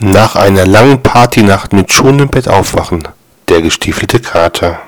Nach einer langen Partynacht mit schonendem Bett aufwachen. Der gestiefelte Kater